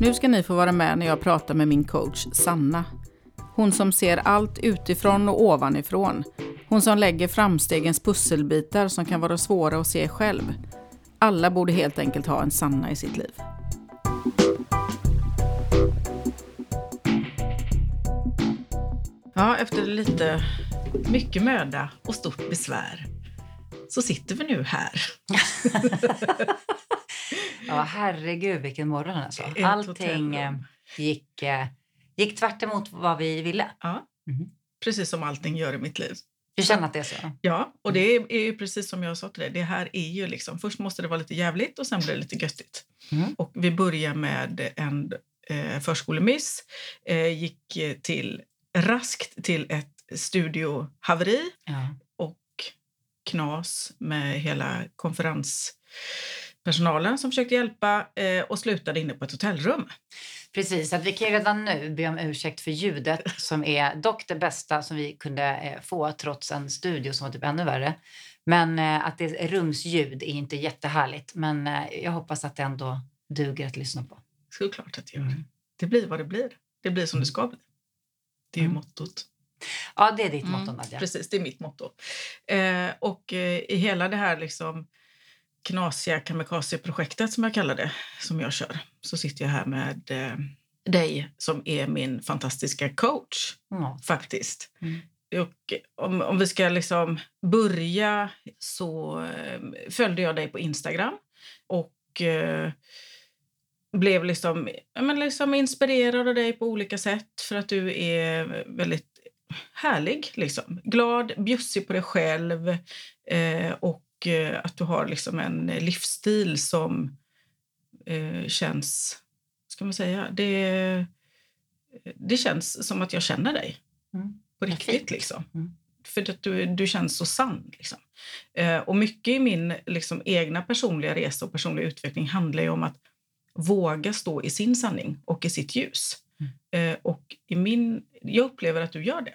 Nu ska ni få vara med när jag pratar med min coach Sanna. Hon som ser allt utifrån och ovanifrån. Hon som lägger framstegens pusselbitar som kan vara svåra att se själv. Alla borde helt enkelt ha en Sanna i sitt liv. Ja, efter lite mycket möda och stort besvär så sitter vi nu här. ja, herregud vilken morgon alltså. Allting eh, gick, eh, gick tvärt emot vad vi ville. Ja, mm. precis som allting gör i mitt liv. Du känner att det är så? Ja, och det är, är precis som jag sa till dig. Det här är ju liksom, först måste det vara lite jävligt och sen blir det lite göttigt. Mm. Och vi börjar med en eh, förskolemiss, eh, gick till raskt till ett studiohaveri ja. Knas med hela konferenspersonalen som försökte hjälpa eh, och slutade inne på ett hotellrum. Precis, att vi kan redan nu be om ursäkt för ljudet som är dock det bästa som vi kunde eh, få trots en studio som var typ ännu värre. Men eh, att det är rumsljud är inte jättehärligt. Men jag hoppas att det ändå duger att lyssna på. Såklart att det gör. Mm. Det blir vad det blir. Det blir som det ska bli. Det är mm. mottot. Ja, det är ditt mm, motto, Nadja. Precis, det är mitt motto. Eh, och eh, i hela det här liksom knasiga kamikaze-projektet som jag kallar det, som jag kör, så sitter jag här med eh, dig som är min fantastiska coach, mm. faktiskt. Mm. Och om, om vi ska liksom börja så eh, följde jag dig på Instagram och eh, blev liksom, men liksom inspirerad av dig på olika sätt för att du är väldigt härlig. Liksom. Glad, bjussig på dig själv eh, och eh, att du har liksom en livsstil som eh, känns... ska man säga? Det, det känns som att jag känner dig mm. på riktigt. Liksom. Mm. För att du, du känns så sann. Liksom. Eh, och mycket i min liksom, egna personliga resa och personliga utveckling handlar om att våga stå i sin sanning och i sitt ljus. Mm. Eh, och i min, jag upplever att du gör det.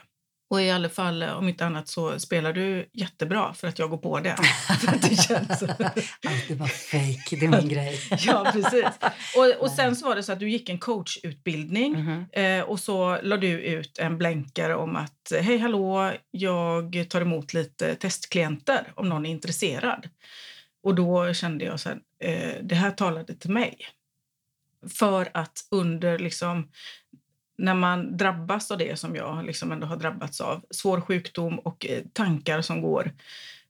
Och i alla fall, om inte annat, så spelar du jättebra för att jag går på det. det känns Allt är bara fejk, det är min grej. ja, precis. Och, och sen så var det så att du gick en coachutbildning mm -hmm. eh, och så la du ut en blänkare om att hej hallå, jag tar emot lite testklienter om någon är intresserad. Och då kände jag så här, eh, det här talade till mig. För att under liksom, när man drabbas av det som jag liksom ändå har drabbats av, svår sjukdom och eh, tankar som går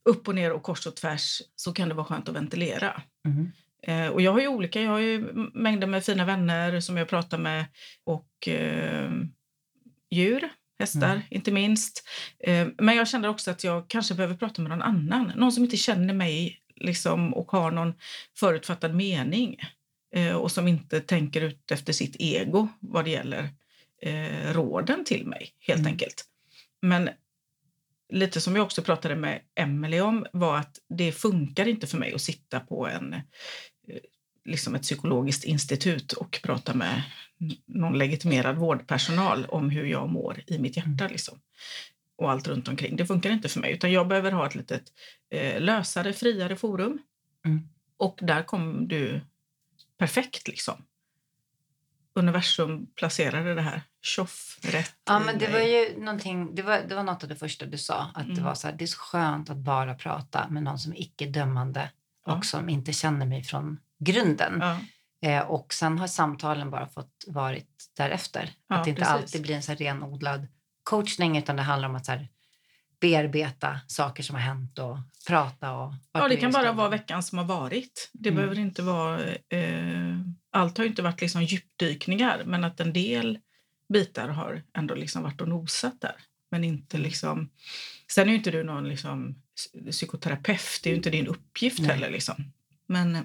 upp och ner och kors och tvärs, så kan det vara skönt att ventilera. Mm. Eh, och jag har ju olika, jag har ju mängder med fina vänner som jag pratar med och eh, djur, hästar mm. inte minst. Eh, men jag känner också att jag kanske behöver prata med någon annan, någon som inte känner mig liksom, och har någon förutfattad mening och som inte tänker ut efter sitt ego vad det gäller eh, råden till mig, helt mm. enkelt. Men lite som jag också pratade med Emelie om var att det funkar inte för mig att sitta på en eh, liksom ett psykologiskt institut och prata med någon legitimerad vårdpersonal om hur jag mår i mitt hjärta. Mm. Liksom. Och allt runt omkring. Det funkar inte för mig. Utan jag behöver ha ett litet eh, lösare, friare forum. Mm. Och där kom du perfekt. liksom universum placerade det här tjoff rätt Ja, men det var ju någonting, det var, det var något av det första du sa. Att mm. det var så här, det är så skönt att bara prata med någon som är icke-dömande ja. och som inte känner mig från grunden. Ja. Eh, och sen har samtalen bara fått varit därefter. Ja, att det inte precis. alltid blir en så renodlad coachning utan det handlar om att så här, bearbeta saker som har hänt och prata. Och ja, det kan bara vara veckan som har varit. Det mm. behöver inte vara... Eh, allt har inte varit liksom djupdykningar, men att en del bitar har ändå liksom varit och nosat där. Men inte mm. liksom... Sen är ju inte du någon liksom psykoterapeut, det är ju inte din uppgift Nej. heller. Liksom. Men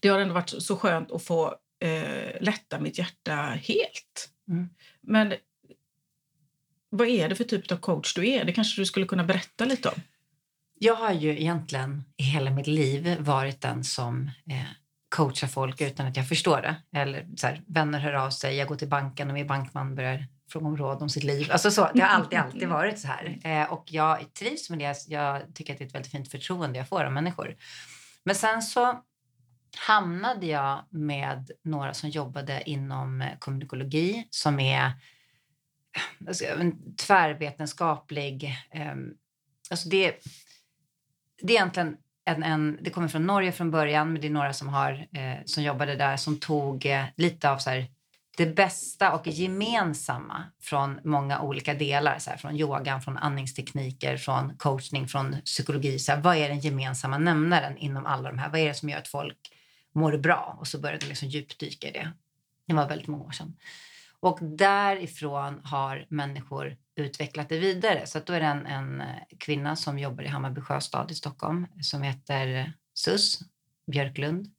det har ändå varit så skönt att få eh, lätta mitt hjärta helt. Mm. Men vad är det för typ av coach du är? Det kanske du skulle kunna berätta lite om? Jag har ju egentligen i hela mitt liv varit den som eh, coachar folk utan att jag förstår det. Eller så här, vänner hör av sig, jag går till banken och min bankman börjar fråga om råd om sitt liv. Alltså så, det har alltid, alltid varit så här. Eh, och jag trivs med det. Jag tycker att det är ett väldigt fint förtroende jag får av människor. Men sen så hamnade jag med några som jobbade inom eh, kommunikologi som är alltså, en tvärvetenskaplig... Eh, alltså det, det är egentligen en, en, det kommer från Norge från början, men det är några som, har, eh, som jobbade där som tog eh, lite av så här, det bästa och gemensamma från många olika delar. Så här, från yogan, från andningstekniker, från coachning, från psykologi. Så här, vad är den gemensamma nämnaren inom alla de här? Vad är det som gör att folk mår bra? Och så började de liksom djupdyka i det. Det var väldigt många år sedan. Och därifrån har människor utvecklat det vidare. Så då är det en, en eh, kvinna som jobbar i Hammarby sjöstad i Stockholm som heter Sus Björklund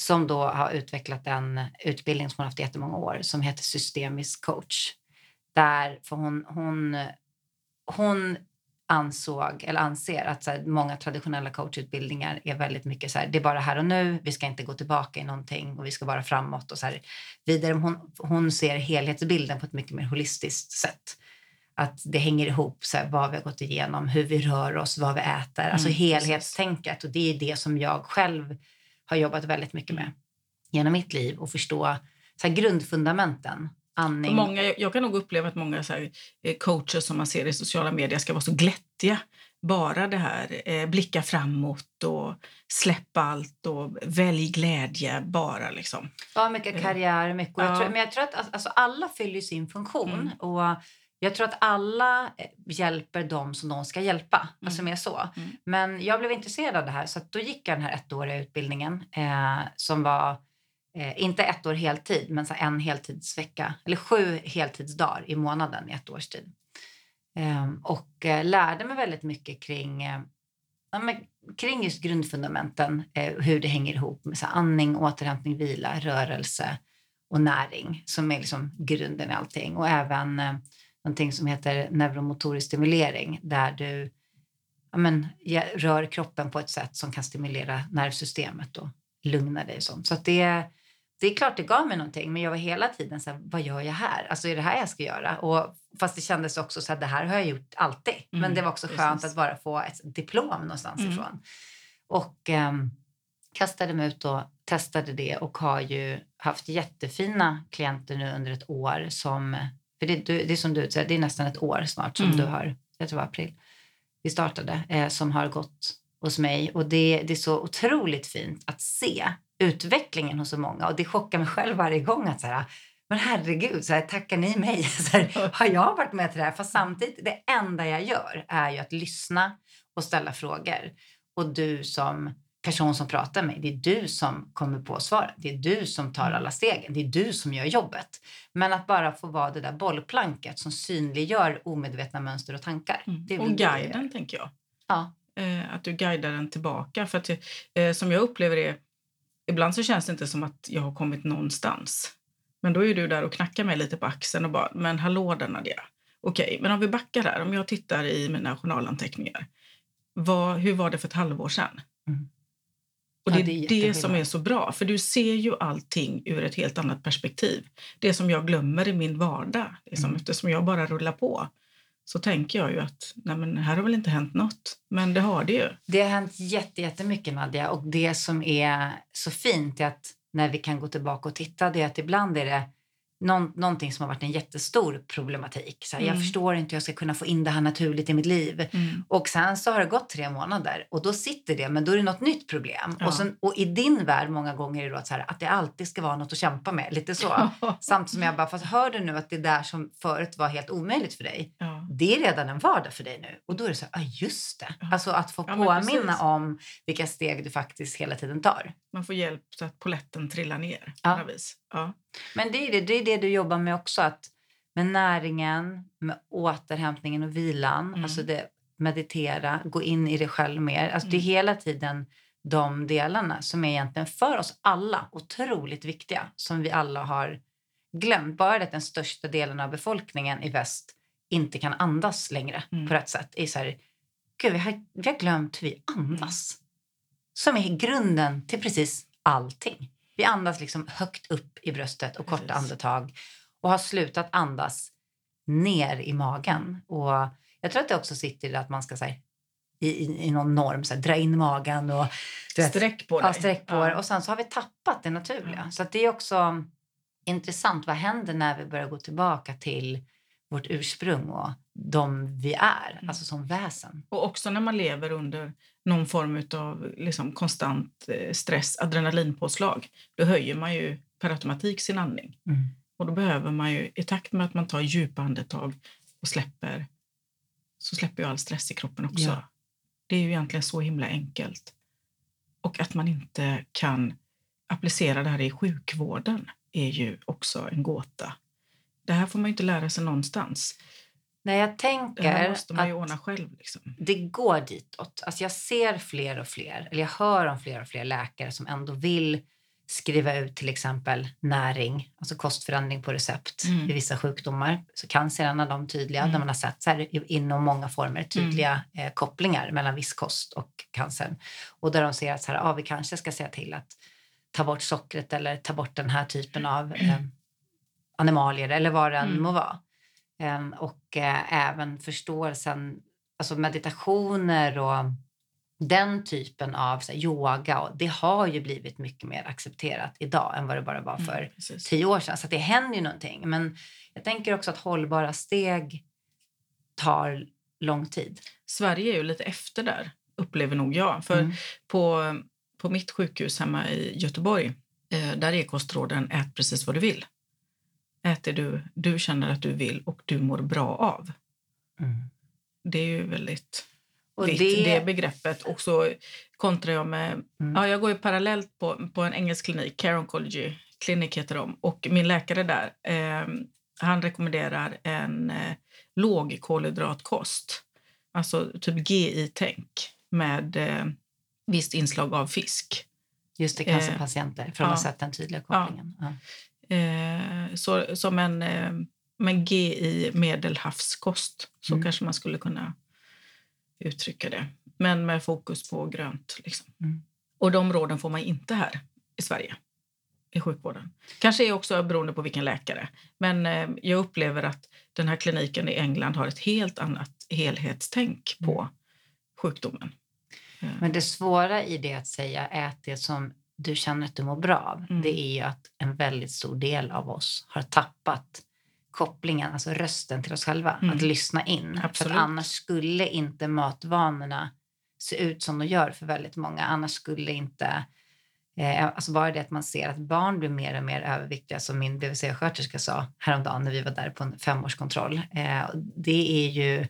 som då har utvecklat en utbildning som hon haft i jättemånga år som heter systemisk coach. Där, för hon, hon, hon ansåg, eller anser att så här, många traditionella coachutbildningar är väldigt mycket så här, det är bara här och nu, vi ska inte gå tillbaka i någonting och vi ska vara framåt och så här, vidare. Hon, hon ser helhetsbilden på ett mycket mer holistiskt sätt. Att det hänger ihop, så här, vad vi har gått igenom, hur vi rör oss, vad vi äter, alltså mm, helhetstänket. Och det är det som jag själv har jobbat väldigt mycket med genom mitt liv och förstå så grundfundamenten. Andning. Många, jag kan nog uppleva att många så här, eh, coacher som man ser i sociala medier ska vara så glättiga. Bara det här, eh, blicka framåt och släppa allt och välj glädje bara. Liksom. Ja, mycket eh, karriär. Mycket. Ja. Jag tror, men jag tror att alltså, alla fyller sin funktion. Mm. Och jag tror att alla eh, hjälper dem som de ska hjälpa. Mm. Alltså mer så. Mm. Men jag blev intresserad av det här så då gick jag den här ettåriga utbildningen eh, som var eh, inte ett år heltid men så en heltidsvecka eller sju heltidsdagar i månaden i ett års tid. Eh, och eh, lärde mig väldigt mycket kring eh, ja, kring just grundfundamenten, eh, hur det hänger ihop med så andning, återhämtning, vila, rörelse och näring som är liksom grunden i allting. Och även eh, någonting som heter neuromotorisk stimulering där du ja, men, rör kroppen på ett sätt som kan stimulera nervsystemet och lugna dig och sånt. Så att det, det är klart det gav mig någonting men jag var hela tiden så här, vad gör jag här? Alltså är det här jag ska göra? Och, fast det kändes också så att det här har jag gjort alltid. Mm, men det var också precis. skönt att bara få ett diplom någonstans mm. ifrån. Och um, kastade mig ut och testade det och har ju haft jättefina klienter nu under ett år som för det, det är som du säger, det är nästan ett år snart som mm. du har, jag tror det var april, vi startade, eh, som har gått hos mig. Och det, det är så otroligt fint att se utvecklingen hos så många. Och det chockar mig själv varje gång att så här, men herregud, så här, tackar ni mig? Så här, har jag varit med till det här? Fast samtidigt, det enda jag gör är ju att lyssna och ställa frågor. Och du som person som pratar med. Det är du som kommer på svaren. Det är du som tar mm. alla stegen. Det är du som gör jobbet. Men att bara få vara det där bollplanket som synliggör omedvetna mönster och tankar. Mm. Och guiden, tänker jag. Ja. Eh, att du guidar den tillbaka. För att, eh, som jag upplever det, ibland så känns det inte som att jag har kommit någonstans. Men då är du där och knackar mig lite på axeln och bara, men hallå där Nadia. Okej, men om vi backar här, om jag tittar i mina journalanteckningar. Vad, hur var det för ett halvår sedan? Mm. Och det, ja, det är det som är så bra, för du ser ju allting ur ett helt annat perspektiv. Det som jag glömmer i min vardag, liksom, mm. eftersom jag bara rullar på, så tänker jag ju att nej men här har väl inte hänt något. Men det har det ju. Det har hänt jättemycket Nadja och det som är så fint är att när vi kan gå tillbaka och titta det är att ibland är det någon, någonting som har varit en jättestor problematik. Så här, mm. Jag förstår inte hur jag ska kunna få in det här naturligt i mitt liv. Mm. Och sen så har det gått tre månader och då sitter det, men då är det något nytt problem. Ja. Och, sen, och i din värld många gånger är det att, så här, att det alltid ska vara något att kämpa med. Lite så. Samtidigt som jag bara, fast hör du nu att det där som förut var helt omöjligt för dig, ja. det är redan en vardag för dig nu. Och då är det så här, ja just det. Alltså att få ja, påminna om vilka steg du faktiskt hela tiden tar. Man får hjälp så att poletten trillar ner. Ja. Ja. Men det är det, det är det du jobbar med också. Att med näringen, med återhämtningen och vilan. Mm. Alltså det, meditera, gå in i dig själv mer. Alltså mm. Det är mm. hela tiden de delarna som är egentligen för oss alla otroligt viktiga. Som vi alla har glömt. Bara det att den största delen av befolkningen i väst inte kan andas längre mm. på rätt sätt. Är så här, Gud, vi, har, vi har glömt hur vi andas. Mm. Som är grunden till precis allting. Vi andas liksom högt upp i bröstet och korta andetag och har slutat andas ner i magen. Och jag tror att det också sitter i att man ska här, i, i, någon norm, så här, dra in magen och sträck på dig. Ja, sträck på ja. Och sen så har vi tappat det naturliga. Ja. Så det är också intressant. Vad händer när vi börjar gå tillbaka till vårt ursprung och de vi är, mm. alltså som väsen. Och också när man lever under någon form av liksom konstant eh, stress, adrenalinpåslag, då höjer man ju per automatik sin andning. Mm. Och då behöver man ju, i takt med att man tar djupa andetag och släpper, så släpper ju all stress i kroppen också. Ja. Det är ju egentligen så himla enkelt. Och att man inte kan applicera det här i sjukvården är ju också en gåta. Det här får man inte lära sig någonstans. Nej, jag tänker det måste man ju ordna själv. Liksom. Det går ditåt. Alltså jag ser fler och fler, eller jag hör om fler och fler läkare som ändå vill skriva ut till exempel näring, alltså kostförändring på recept mm. vid vissa sjukdomar. Så cancer är en av de tydliga, mm. där man har sett så här, inom många former tydliga mm. eh, kopplingar mellan viss kost och cancer. Och där de ser att så här, ah, vi kanske ska se till att ta bort sockret eller ta bort den här typen av eh, animalier eller vad det än mm. må vara. Eh, och eh, även förståelsen, alltså meditationer och den typen av yoga, det har ju blivit mycket mer accepterat idag än vad det bara var mm, för mm, tio år sedan. Så det händer ju någonting. Men jag tänker också att hållbara steg tar lång tid. Sverige är ju lite efter där, upplever nog jag. För mm. på, på mitt sjukhus hemma i Göteborg, eh, där är kostråden ät precis vad du vill. Ät det du, du känner att du vill och du mår bra av. Mm. Det är ju väldigt och vitt, det... det begreppet. Och så kontrar jag med... Mm. Ja, jag går ju parallellt på, på en engelsk klinik, Care Oncology Clinic heter de. Och min läkare där, eh, han rekommenderar en eh, låg kolhydratkost. Alltså typ GI-tänk med eh, visst inslag av fisk. Just det, cancerpatienter, för de har sett den tydliga kopplingen. Ja. Eh, så, som en, eh, en GI medelhavskost, så mm. kanske man skulle kunna uttrycka det. Men med fokus på grönt. Liksom. Mm. Och de råden får man inte här i Sverige i sjukvården. Kanske är också beroende på vilken läkare. Men eh, jag upplever att den här kliniken i England har ett helt annat helhetstänk på mm. sjukdomen. Men det svåra i det att säga ät det som du känner att du mår bra av, mm. det är ju att en väldigt stor del av oss har tappat kopplingen, alltså rösten till oss själva. Mm. Att lyssna in. Absolut. För annars skulle inte matvanorna se ut som de gör för väldigt många. Annars skulle inte... Eh, alltså bara det att man ser att barn blir mer och mer överviktiga, som min BVC-sköterska sa häromdagen när vi var där på en femårskontroll. Eh, det är ju...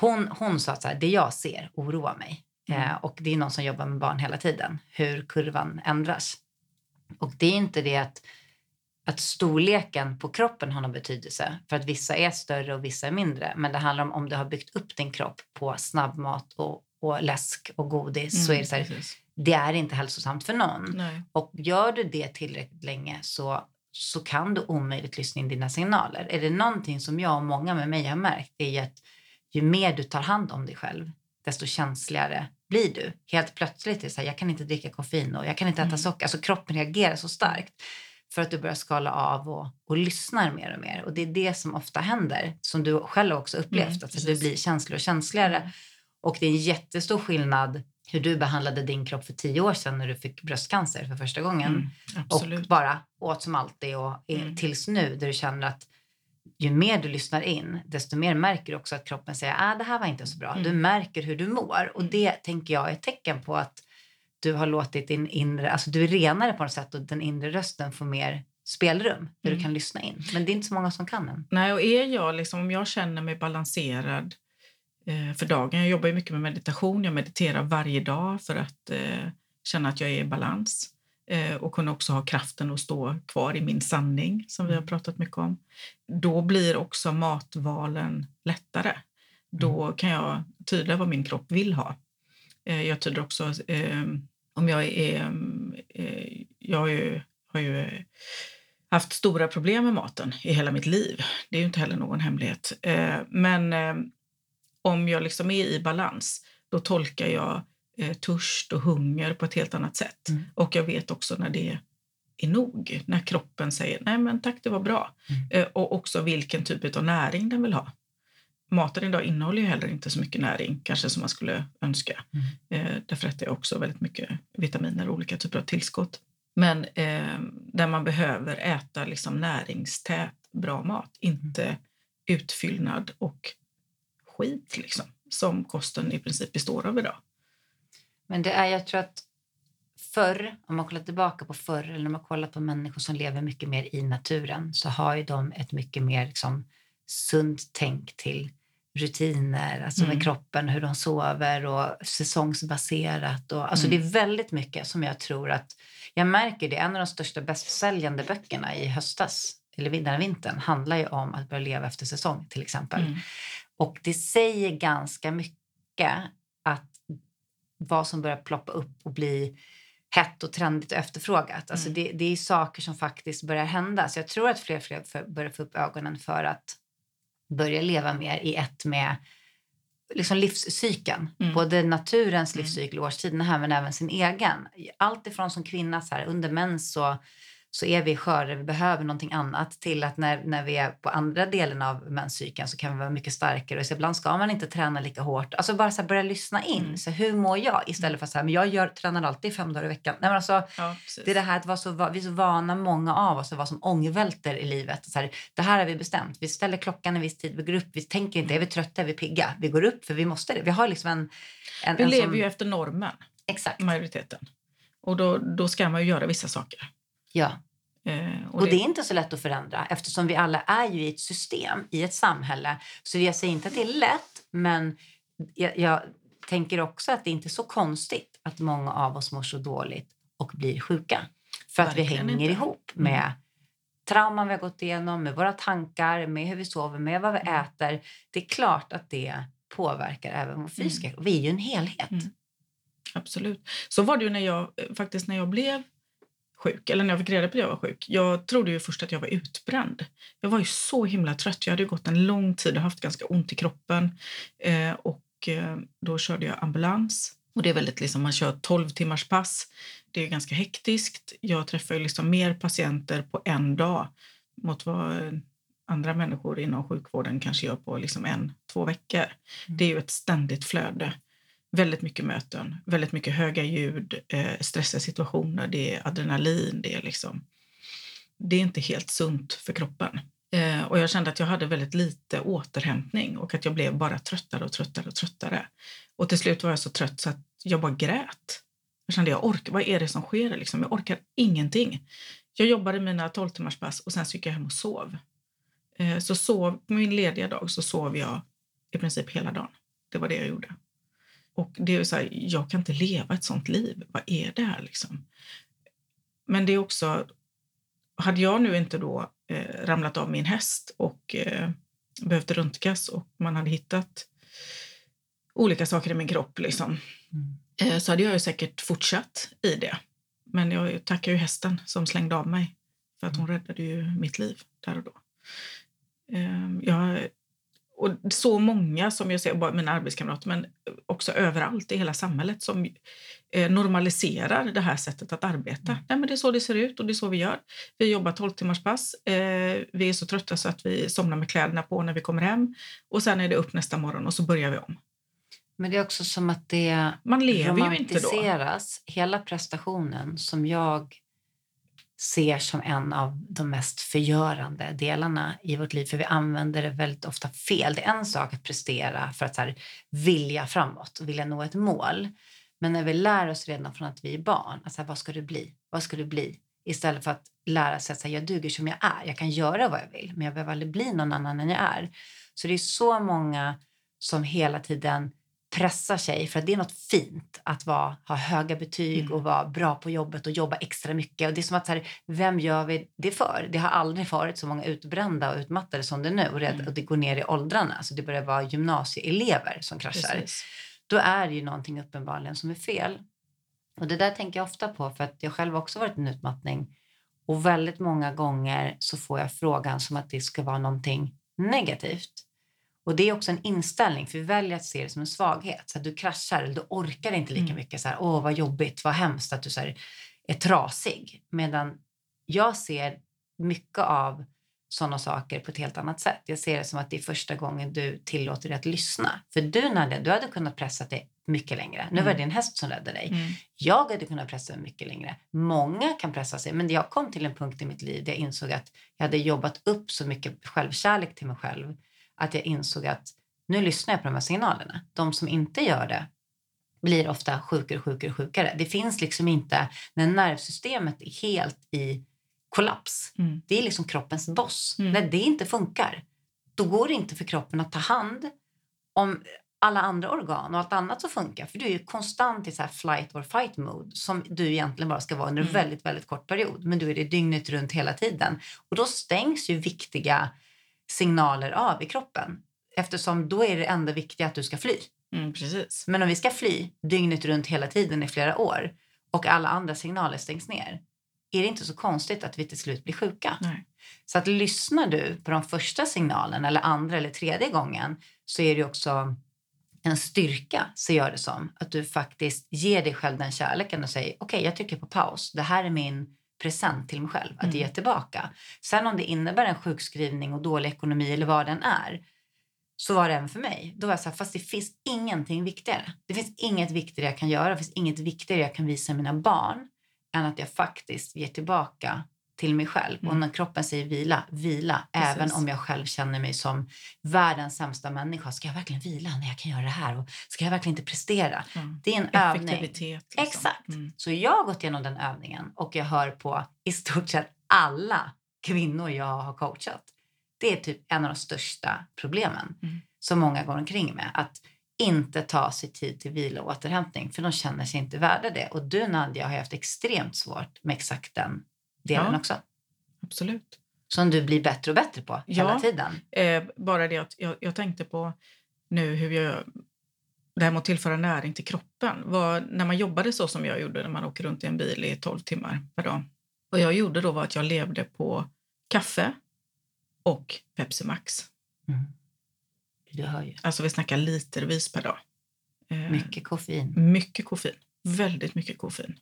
Hon, hon sa att det jag ser oroar mig. Mm. Eh, och det är någon som jobbar med barn hela tiden, hur kurvan ändras. Och det är inte det att att storleken på kroppen har någon betydelse. För att vissa är större och vissa är mindre. Men det handlar om om du har byggt upp din kropp på snabbmat och, och läsk och godis mm, så är det så här, det är inte hälsosamt för någon. Nej. Och gör du det tillräckligt länge så, så kan du omöjligt lyssna in dina signaler. Är det någonting som jag och många med mig har märkt är att ju mer du tar hand om dig själv desto känsligare blir du. Helt plötsligt är så här, jag kan inte dricka koffein och jag kan inte äta mm. socker. Alltså kroppen reagerar så starkt för att du börjar skala av och, och lyssnar mer och mer. Och det är det som ofta händer, som du själv också upplevt, mm, att du blir känsligare och känsligare. Mm. Och det är en jättestor skillnad hur du behandlade din kropp för tio år sedan när du fick bröstcancer för första gången. Mm, och bara åt som alltid och mm. tills nu där du känner att ju mer du lyssnar in, desto mer märker du också att kroppen säger att ah, det här var inte så bra. Du mm. märker hur du mår och det tänker jag är ett tecken på att du har låtit din inre, alltså du är renare på något sätt och den inre rösten får mer spelrum där mm. du kan lyssna in. Men det är inte så många som kan än. Nej, och är jag liksom, om jag känner mig balanserad eh, för dagen, jag jobbar mycket med meditation, jag mediterar varje dag för att eh, känna att jag är i balans och kunna också ha kraften att stå kvar i min sanning som vi har mm. pratat mycket om. Då blir också matvalen lättare. Då mm. kan jag tyda vad min kropp vill ha. Eh, jag tyder också eh, om jag är... Eh, jag har ju, har ju haft stora problem med maten i hela mitt liv. Det är ju inte heller någon hemlighet. Eh, men eh, om jag liksom är i balans, då tolkar jag törst och hunger på ett helt annat sätt. Mm. Och jag vet också när det är nog. När kroppen säger nej men tack det var bra. Mm. Eh, och också vilken typ av näring den vill ha. Maten idag innehåller ju heller inte så mycket näring kanske som man skulle önska. Mm. Eh, därför att det är också väldigt mycket vitaminer och olika typer av tillskott. Men eh, där man behöver äta liksom näringstät, bra mat, inte mm. utfyllnad och skit liksom, som kosten i princip består av idag. Men det är, jag tror att förr, om man kollar tillbaka på förr eller om man kollar på människor som lever mycket mer i naturen så har ju de ett mycket mer liksom, sunt tänk till rutiner, alltså mm. med kroppen, hur de sover och säsongsbaserat. Och, alltså mm. Det är väldigt mycket som jag tror att... Jag märker det, en av de största bästsäljande böckerna i höstas, eller den vintern, handlar ju om att börja leva efter säsong till exempel. Mm. Och det säger ganska mycket vad som börjar ploppa upp och bli hett och trendigt och efterfrågat. Alltså mm. det, det, är saker som faktiskt börjar hända. Så jag tror att fler och fler börjar få upp ögonen för att börja leva mer i ett med liksom livscykeln. Mm. Både naturens mm. livscykel, årstiderna här, men även sin egen. Allt ifrån som kvinna så här, under mens så så är vi sköra, vi behöver någonting annat till att när, när vi är på andra delen av menscykeln så kan vi vara mycket starkare. Så ibland ska man inte träna lika hårt. Alltså bara så börja lyssna in. Mm. Så hur mår jag? Istället för att säga, men jag gör, tränar alltid fem dagar i veckan. Nej, men alltså, ja, det är det här att vara så, vi är så vana, många av oss, att vara som ångvälter i livet. Så här, det här har vi bestämt. Vi ställer klockan en viss tid, vi går upp, vi tänker inte, är vi trötta, är vi pigga? Vi går upp för vi måste det. Vi har liksom en... en vi en lever som... ju efter normen. Exakt. Majoriteten. Och då, då ska man ju göra vissa saker. Ja. Eh, och, och det... det... är inte så lätt att förändra eftersom vi alla är ju i ett system, i ett samhälle. Så jag säger inte att det är lätt, men jag, jag tänker också att det inte är så konstigt att många av oss mår så dåligt och blir sjuka. För att Verkligen vi hänger inte. ihop mm. med mm. trauman vi har gått igenom, med våra tankar, med hur vi sover, med vad vi mm. äter. Det är klart att det påverkar även vår fysiska mm. Vi är ju en helhet. Mm. Absolut. Så var det ju när jag, faktiskt när jag blev sjuk, eller när jag fick reda på att jag var sjuk. Jag trodde ju först att jag var utbränd. Jag var ju så himla trött. Jag hade gått en lång tid och haft ganska ont i kroppen. Eh, och eh, då körde jag ambulans. Och det är väldigt liksom, man kör 12 timmars pass. Det är ganska hektiskt. Jag träffar ju liksom mer patienter på en dag mot vad andra människor inom sjukvården kanske gör på liksom en, två veckor. Mm. Det är ju ett ständigt flöde väldigt mycket möten, väldigt mycket höga ljud, eh, stressiga situationer, det är adrenalin, det är liksom... Det är inte helt sunt för kroppen. Eh, och jag kände att jag hade väldigt lite återhämtning och att jag blev bara tröttare och tröttare och tröttare. Och till slut var jag så trött så att jag bara grät. Jag kände, jag orkar, vad är det som sker? Liksom? Jag orkar ingenting. Jag jobbade mina 12 timmars pass och sen så gick jag hem och sov. Eh, så sov, på min lediga dag så sov jag i princip hela dagen. Det var det jag gjorde. Och det är så här, jag kan inte leva ett sånt liv. Vad är det här liksom? Men det är också, hade jag nu inte då eh, ramlat av min häst och eh, behövt röntgas och man hade hittat olika saker i min kropp liksom, mm. eh, så hade jag ju säkert fortsatt i det. Men jag tackar ju hästen som slängde av mig för att hon mm. räddade ju mitt liv där och då. Eh, jag och så många som jag ser, bara mina arbetskamrater, men också överallt i hela samhället som eh, normaliserar det här sättet att arbeta. Mm. Nej, men det är så det ser ut och det är så vi gör. Vi jobbar 12 timmars pass. Eh, vi är så trötta så att vi somnar med kläderna på när vi kommer hem och sen är det upp nästa morgon och så börjar vi om. Men det är också som att det Man lever ju inte då. Hela prestationen som jag ser som en av de mest förgörande delarna i vårt liv. För vi använder det väldigt ofta fel. Det är en sak att prestera för att så här, vilja framåt och vilja nå ett mål. Men när vi lär oss redan från att vi är barn, att så här, vad ska du bli? Vad ska du bli? Istället för att lära sig att så här, jag duger som jag är. Jag kan göra vad jag vill, men jag behöver aldrig bli någon annan än jag är. Så det är så många som hela tiden pressar sig för att det är något fint att vara, ha höga betyg mm. och vara bra på jobbet och jobba extra mycket. Och det är som att så här, vem gör vi det för? Det har aldrig varit så många utbrända och utmattade som det nu och det, mm. och det går ner i åldrarna. Så det börjar vara gymnasieelever som kraschar. Precis. Då är det ju någonting uppenbarligen som är fel. Och det där tänker jag ofta på för att jag själv också varit en utmattning. Och väldigt många gånger så får jag frågan som att det ska vara någonting negativt. Och det är också en inställning, för vi väljer att se det som en svaghet. Så du kraschar eller du orkar inte lika mm. mycket. Så här, Åh, vad jobbigt, vad hemskt att du så här, är trasig. Medan jag ser mycket av sådana saker på ett helt annat sätt. Jag ser det som att det är första gången du tillåter dig att lyssna. För du Nadja, du hade kunnat pressa dig mycket längre. Nu mm. var det din häst som räddade dig. Mm. Jag hade kunnat pressa mig mycket längre. Många kan pressa sig, men jag kom till en punkt i mitt liv där jag insåg att jag hade jobbat upp så mycket självkärlek till mig själv att jag insåg att nu lyssnar jag på de här signalerna. De som inte gör det blir ofta sjukare, sjukare, sjukare. Det finns liksom inte, när nervsystemet är helt i kollaps, mm. det är liksom kroppens boss. Mm. När det inte funkar, då går det inte för kroppen att ta hand om alla andra organ och allt annat som funkar. För du är ju konstant i så flight or fight mode som du egentligen bara ska vara under en mm. väldigt, väldigt kort period. Men du är det dygnet runt hela tiden. Och då stängs ju viktiga signaler av i kroppen. Eftersom då är det enda viktiga att du ska fly. Mm, precis. Men om vi ska fly dygnet runt hela tiden i flera år och alla andra signaler stängs ner är det inte så konstigt att vi till slut blir sjuka. Nej. Så att lyssnar du på de första signalerna eller andra eller tredje gången så är det också en styrka, ser jag det som. Att du faktiskt ger dig själv den kärleken och säger okej, okay, jag trycker på paus. Det här är min present till mig själv, att mm. ge tillbaka. Sen om det innebär en sjukskrivning och dålig ekonomi eller vad den är, så var det även för mig. Då var jag så här, fast det finns ingenting viktigare. Det finns inget viktigare jag kan göra, det finns inget viktigare jag kan visa mina barn än att jag faktiskt ger tillbaka till mig själv. Mm. Och när kroppen säger vila, vila. Precis. Även om jag själv känner mig som världens sämsta människa. Ska jag verkligen vila när jag kan göra det här? Och ska jag verkligen inte prestera? Mm. Det är en övning. Liksom. Exakt. Mm. Så jag har gått igenom den övningen och jag hör på i stort sett alla kvinnor jag har coachat. Det är typ en av de största problemen mm. som många går omkring med. Att inte ta sig tid till vila och återhämtning för de känner sig inte värda det. Och du Nadja har haft extremt svårt med exakt den delen ja, också. Absolut. Som du blir bättre och bättre på hela ja, tiden. Eh, bara det att jag, jag, tänkte på nu hur jag... Det här med att tillföra näring till kroppen. Var, när man jobbade så som jag gjorde när man åker runt i en bil i 12 timmar per dag. Vad jag gjorde då var att jag levde på kaffe och Pepsi Max. Mm. Du hör ju. Alltså vi snackar litervis per dag. Eh, mycket koffein. Mycket koffein. Väldigt mycket koffein.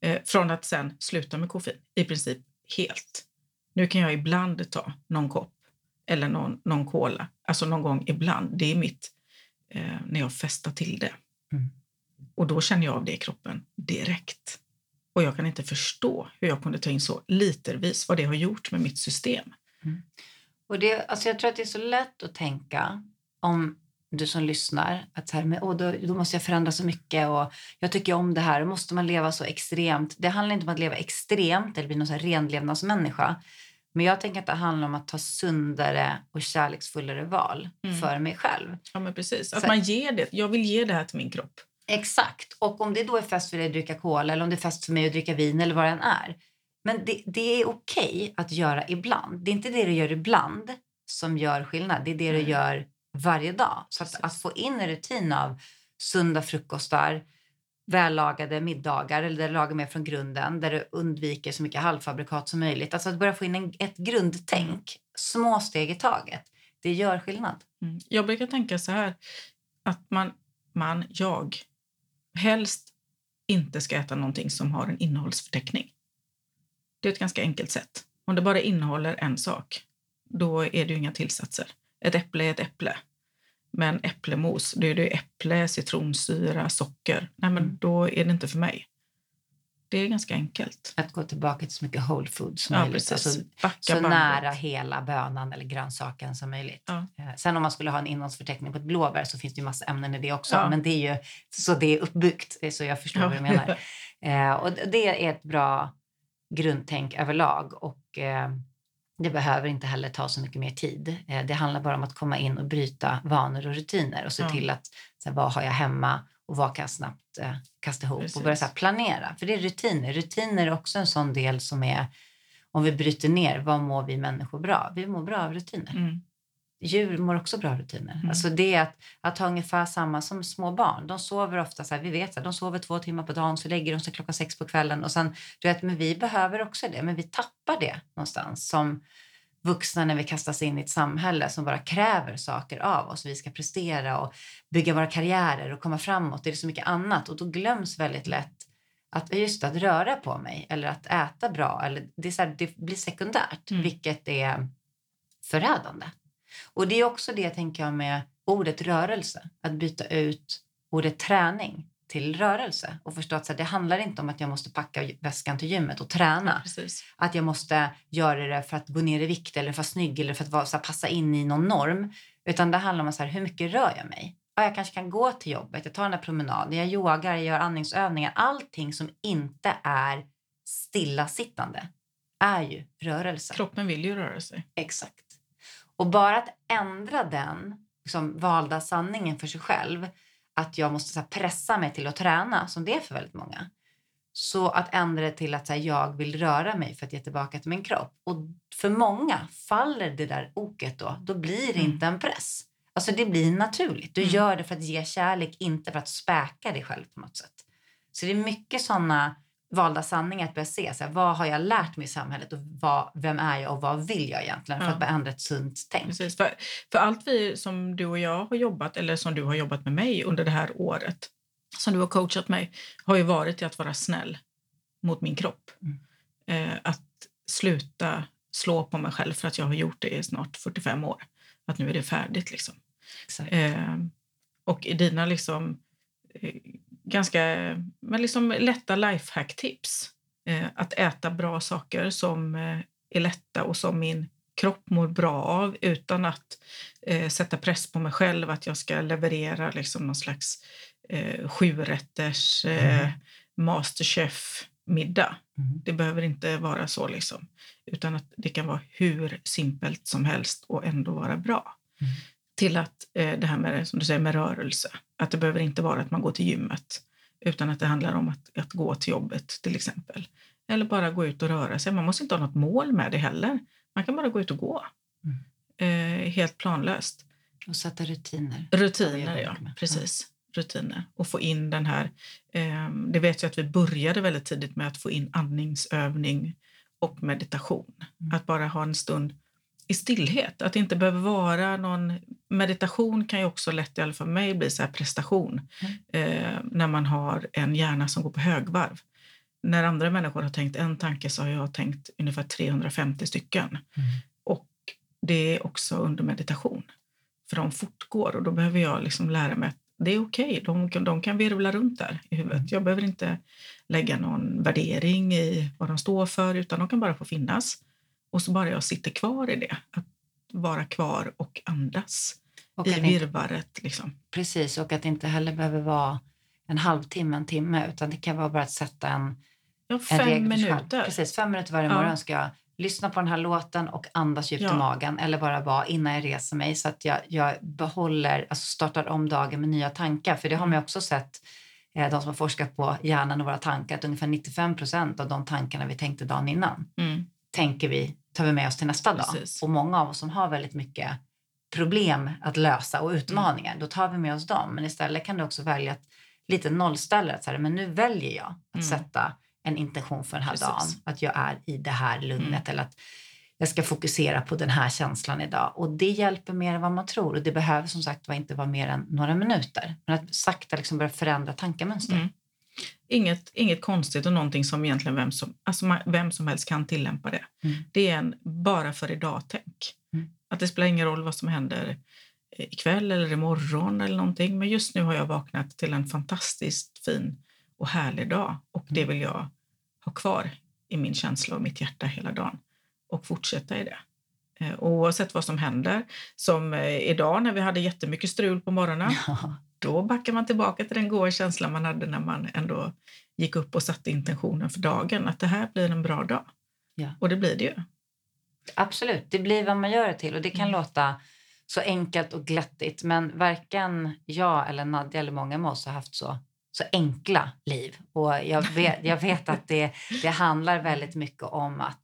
Eh, från att sen sluta med koffein, i princip helt. Nu kan jag ibland ta någon kopp eller någon, någon cola, alltså någon gång ibland. Det är mitt, eh, när jag festar till det. Mm. Och då känner jag av det i kroppen direkt. Och jag kan inte förstå hur jag kunde ta in så litervis, vad det har gjort med mitt system. Mm. Och det, alltså jag tror att det är så lätt att tänka om du som lyssnar, att så här, men, oh, då, då, måste jag förändra så mycket och jag tycker om det här. Måste man leva så extremt? Det handlar inte om att leva extremt eller bli någon så här renlevnadsmänniska. Men jag tänker att det handlar om att ta sundare och kärleksfullare val mm. för mig själv. Ja, men precis. Att så, man ger det. Jag vill ge det här till min kropp. Exakt. Och om det då är fest för dig att dricka cola eller om det är fest för mig att dricka vin eller vad det än är. Men det, det är okej okay att göra ibland. Det är inte det du gör ibland som gör skillnad. Det är det mm. du gör varje dag. Så att, att, få in en rutin av sunda frukostar, vällagade middagar eller där du lagar mer från grunden, där du undviker så mycket halvfabrikat som möjligt. Alltså att börja få in en, ett grundtänk, små steg i taget. Det gör skillnad. Mm. Jag brukar tänka så här att man, man, jag, helst inte ska äta någonting som har en innehållsförteckning. Det är ett ganska enkelt sätt. Om det bara innehåller en sak, då är det ju inga tillsatser. Ett äpple är ett äpple. Men äpplemos, då är det äpple, citronsyra, socker. Nej, men mm. då är det inte för mig. Det är ganska enkelt. Att gå tillbaka till så mycket whole food som ja, möjligt. Alltså, så bandet. nära hela bönan eller grönsaken som möjligt. Ja. Eh, sen om man skulle ha en innehållsförteckning på ett blåbär så finns det ju massa ämnen i det också. Ja. Men det är ju så det är uppbyggt, eh, så jag förstår vad du menar. eh, och det är ett bra grundtänk överlag. Och, eh, det behöver inte heller ta så mycket mer tid. Eh, det handlar bara om att komma in och bryta vanor och rutiner och se ja. till att så här, vad har jag hemma och vad kan jag snabbt eh, kasta ihop Precis. och börja så här, planera. För det är rutiner. Rutiner är också en sån del som är, om vi bryter ner, vad mår vi människor bra? Vi mår bra av rutiner. Mm. Djur mår också bra rutiner. Mm. Alltså det att, att ha ungefär samma som små barn. De sover ofta så här, vi vet att de sover två timmar på dagen så lägger de sig klockan sex på kvällen och sen, du vet, men vi behöver också det, men vi tappar det någonstans som vuxna när vi kastas in i ett samhälle som bara kräver saker av oss. Vi ska prestera och bygga våra karriärer och komma framåt. Det är så mycket annat och då glöms väldigt lätt att just att röra på mig eller att äta bra, eller det, är så här, det blir sekundärt, mm. vilket är förödande. Och det är också det, tänker jag, med ordet rörelse. Att byta ut ordet träning till rörelse och förstå att så här, det handlar inte om att jag måste packa väskan till gymmet och träna. Ja, att jag måste göra det för att gå ner i vikt eller för att vara snygg eller för att vara, här, passa in i någon norm. Utan det handlar om så här, hur mycket rör jag mig? Ja, jag kanske kan gå till jobbet, jag tar den där promenaden, jag yogar, jag gör andningsövningar. Allting som inte är stillasittande är ju rörelse. Kroppen vill ju röra sig. Exakt. Och bara att ändra den liksom, valda sanningen för sig själv, att jag måste här, pressa mig till att träna, som det är för väldigt många. Så att ändra det till att här, jag vill röra mig för att ge tillbaka till min kropp. Och för många faller det där oket då. Då blir det mm. inte en press. Alltså det blir naturligt. Du mm. gör det för att ge kärlek, inte för att späka dig själv på något sätt. Så det är mycket sådana valda sanningar att börja se. Så här, vad har jag lärt mig i samhället och vad, vem är jag och vad vill jag egentligen? För ja. att ändra ett sunt tänk. Precis. För, för allt vi som du och jag har jobbat, eller som du har jobbat med mig under det här året, som du har coachat mig, har ju varit i att vara snäll mot min kropp. Mm. Eh, att sluta slå på mig själv för att jag har gjort det i snart 45 år. Att nu är det färdigt liksom. Eh, och i dina liksom eh, ganska men liksom lätta lifehack-tips. Eh, att äta bra saker som eh, är lätta och som min kropp mår bra av utan att eh, sätta press på mig själv att jag ska leverera liksom någon slags eh, sjurätters eh, mm. masterchef-middag. Mm. Det behöver inte vara så, liksom. utan att det kan vara hur simpelt som helst och ändå vara bra. Mm till att eh, det här med, som du säger, med rörelse. Att det behöver inte vara att man går till gymmet utan att det handlar om att, att gå till jobbet till exempel. Eller bara gå ut och röra sig. Man måste inte ha något mål med det heller. Man kan bara gå ut och gå. Mm. Eh, helt planlöst. Och sätta rutiner. Rutiner, ja. Precis. Rutiner. Och få in den här... Eh, det vet jag att vi började väldigt tidigt med att få in andningsövning och meditation. Mm. Att bara ha en stund i stillhet. Att det inte behöver vara någon... Meditation kan ju också lätt, i alla fall för mig, bli så prestation. Mm. Eh, när man har en hjärna som går på högvarv. När andra människor har tänkt en tanke så har jag tänkt ungefär 350 stycken. Mm. Och det är också under meditation. För de fortgår och då behöver jag liksom lära mig att det är okej. Okay. De, de kan virvla runt där i huvudet. Mm. Jag behöver inte lägga någon värdering i vad de står för utan de kan bara få finnas. Och så bara jag sitter kvar i det, att vara kvar och andas och i virvaret. Liksom. Precis, och att det inte heller behöver vara en halvtimme, en timme, utan det kan vara bara att sätta en, ja, fem en minuter. Precis, fem minuter varje morgon ska jag lyssna på den här låten och andas djupt ja. i magen eller bara vara innan jag reser mig så att jag, jag behåller, alltså startar om dagen med nya tankar. För det har man mm. också sett, eh, de som har forskat på hjärnan och våra tankar, att ungefär 95 procent av de tankarna vi tänkte dagen innan mm. Tänker vi tar vi med oss till nästa Precis. dag. Och många av oss som har väldigt mycket problem att lösa och utmaningar, mm. då tar vi med oss dem. Men istället kan du också välja att lite nollställa att så här, men nu väljer jag att mm. sätta en intention för den här Precis. dagen. Att jag är i det här lugnet mm. eller att jag ska fokusera på den här känslan idag. Och det hjälper mer än vad man tror. Och det behöver som sagt inte vara mer än några minuter. Men att sakta liksom börja förändra tankemönster. Inget, inget konstigt och någonting som egentligen vem som, alltså vem som helst kan tillämpa det. Mm. Det är en bara för idag-tänk. Mm. Att det spelar ingen roll vad som händer ikväll eller imorgon eller någonting. Men just nu har jag vaknat till en fantastiskt fin och härlig dag och det mm. vill jag ha kvar i min känsla och mitt hjärta hela dagen och fortsätta i det. Eh, oavsett vad som händer. Som eh, idag när vi hade jättemycket strul på morgonen. Ja då backar man tillbaka till den goda känslan man hade när man ändå gick upp och satte intentionen för dagen, att det här blir en bra dag. Ja. Och det blir det ju. Absolut, det blir vad man gör det till och det kan mm. låta så enkelt och glättigt men varken jag eller Nadja eller många med oss har haft så, så enkla liv. Och jag vet, jag vet att det, det handlar väldigt mycket om att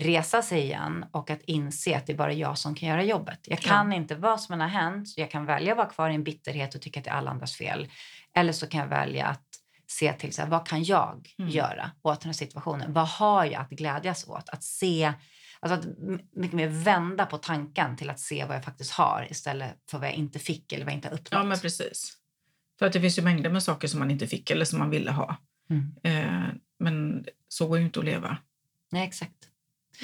resa sig igen och att inse att det är bara jag som kan göra jobbet. Jag kan ja. inte, vad som än har hänt, jag kan välja att vara kvar i en bitterhet och tycka att det är alla andras fel. Eller så kan jag välja att se till så här, vad kan jag mm. göra åt den här situationen? Vad har jag att glädjas åt? Att se, alltså att mycket mer vända på tanken till att se vad jag faktiskt har istället för vad jag inte fick eller vad jag inte har uppnått. Ja, men precis. För att det finns ju mängder med saker som man inte fick eller som man ville ha. Mm. Eh, men så går ju inte att leva. Nej, exakt.